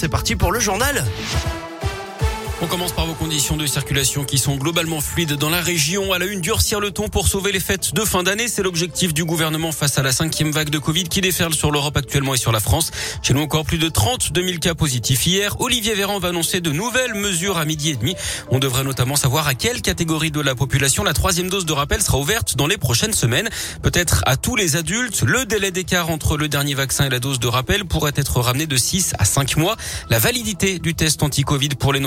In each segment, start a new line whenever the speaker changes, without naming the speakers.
c'est parti pour le journal.
On commence par vos conditions de circulation qui sont globalement fluides dans la région. À la une, durcir le ton pour sauver les fêtes de fin d'année. C'est l'objectif du gouvernement face à la cinquième vague de Covid qui déferle sur l'Europe actuellement et sur la France. Chez nous, encore plus de 32 000 cas positifs hier. Olivier Véran va annoncer de nouvelles mesures à midi et demi. On devrait notamment savoir à quelle catégorie de la population la troisième dose de rappel sera ouverte dans les prochaines semaines. Peut-être à tous les adultes. Le délai d'écart entre le dernier vaccin et la dose de rappel pourrait être ramené de 6 à 5 mois. La validité du test anti-Covid pour les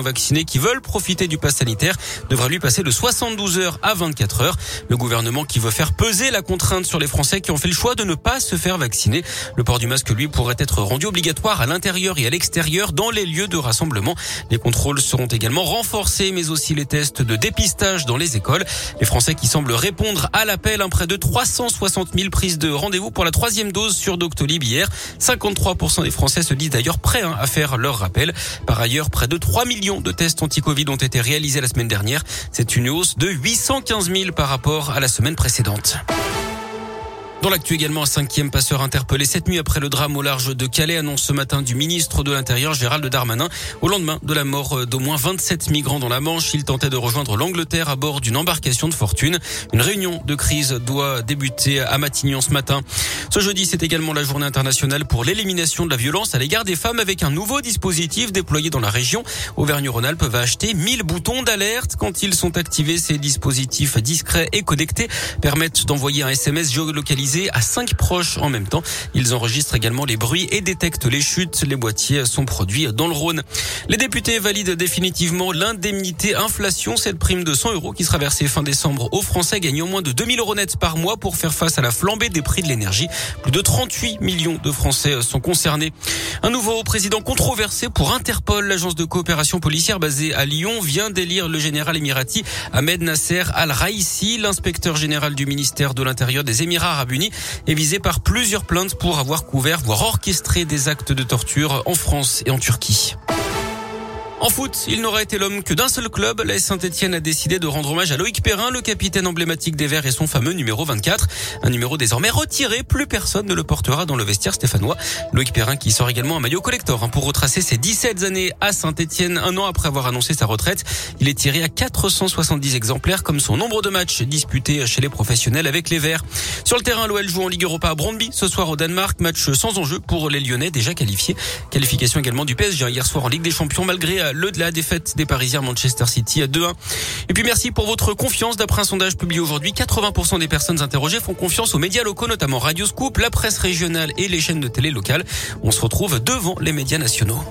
qui veulent profiter du pass sanitaire devra lui passer de 72 heures à 24 heures. Le gouvernement qui veut faire peser la contrainte sur les Français qui ont fait le choix de ne pas se faire vacciner. Le port du masque, lui, pourrait être rendu obligatoire à l'intérieur et à l'extérieur dans les lieux de rassemblement. Les contrôles seront également renforcés, mais aussi les tests de dépistage dans les écoles. Les Français qui semblent répondre à l'appel, un près de 360 000 prises de rendez-vous pour la troisième dose sur Doctolib hier. 53% des Français se disent d'ailleurs prêts hein, à faire leur rappel. Par ailleurs, près de 3 millions de tests anti-Covid ont été réalisés la semaine dernière. C'est une hausse de 815 000 par rapport à la semaine précédente. Dans l'actu également, un cinquième passeur interpellé cette nuit après le drame au large de Calais, annonce ce matin du ministre de l'Intérieur Gérald Darmanin. Au lendemain de la mort d'au moins 27 migrants dans la Manche, il tentait de rejoindre l'Angleterre à bord d'une embarcation de fortune. Une réunion de crise doit débuter à Matignon ce matin. Ce jeudi, c'est également la journée internationale pour l'élimination de la violence à l'égard des femmes avec un nouveau dispositif déployé dans la région. Auvergne-Rhône-Alpes va acheter 1000 boutons d'alerte. Quand ils sont activés, ces dispositifs discrets et connectés permettent d'envoyer un SMS géolocalisé à cinq proches en même temps. Ils enregistrent également les bruits et détectent les chutes. Les boîtiers sont produits dans le Rhône. Les députés valident définitivement l'indemnité inflation, cette prime de 100 euros qui sera versée fin décembre aux Français gagnant moins de 2000 euros net par mois pour faire face à la flambée des prix de l'énergie. Plus de 38 millions de Français sont concernés. Un nouveau président controversé pour Interpol, l'agence de coopération policière basée à Lyon, vient d'élire le général émirati Ahmed Nasser Al-Raisi, l'inspecteur général du ministère de l'Intérieur des Émirats arabes unis est visé par plusieurs plaintes pour avoir couvert, voire orchestré des actes de torture en France et en Turquie. En foot, il n'aurait été l'homme que d'un seul club. La Saint-Etienne a décidé de rendre hommage à Loïc Perrin, le capitaine emblématique des Verts et son fameux numéro 24. Un numéro désormais retiré. Plus personne ne le portera dans le vestiaire stéphanois. Loïc Perrin qui sort également un maillot collector hein, pour retracer ses 17 années à Saint-Etienne. Un an après avoir annoncé sa retraite, il est tiré à 470 exemplaires comme son nombre de matchs disputés chez les professionnels avec les Verts. Sur le terrain, l'OL joue en Ligue Europa à Brondby ce soir au Danemark. Match sans enjeu pour les Lyonnais déjà qualifiés. Qualification également du PSG hier soir en Ligue des Champions malgré le de la défaite des Parisiens Manchester City à 2-1. Et puis merci pour votre confiance. D'après un sondage publié aujourd'hui, 80% des personnes interrogées font confiance aux médias locaux, notamment Radio Scoop, la presse régionale et les chaînes de télé locales. On se retrouve devant les médias nationaux.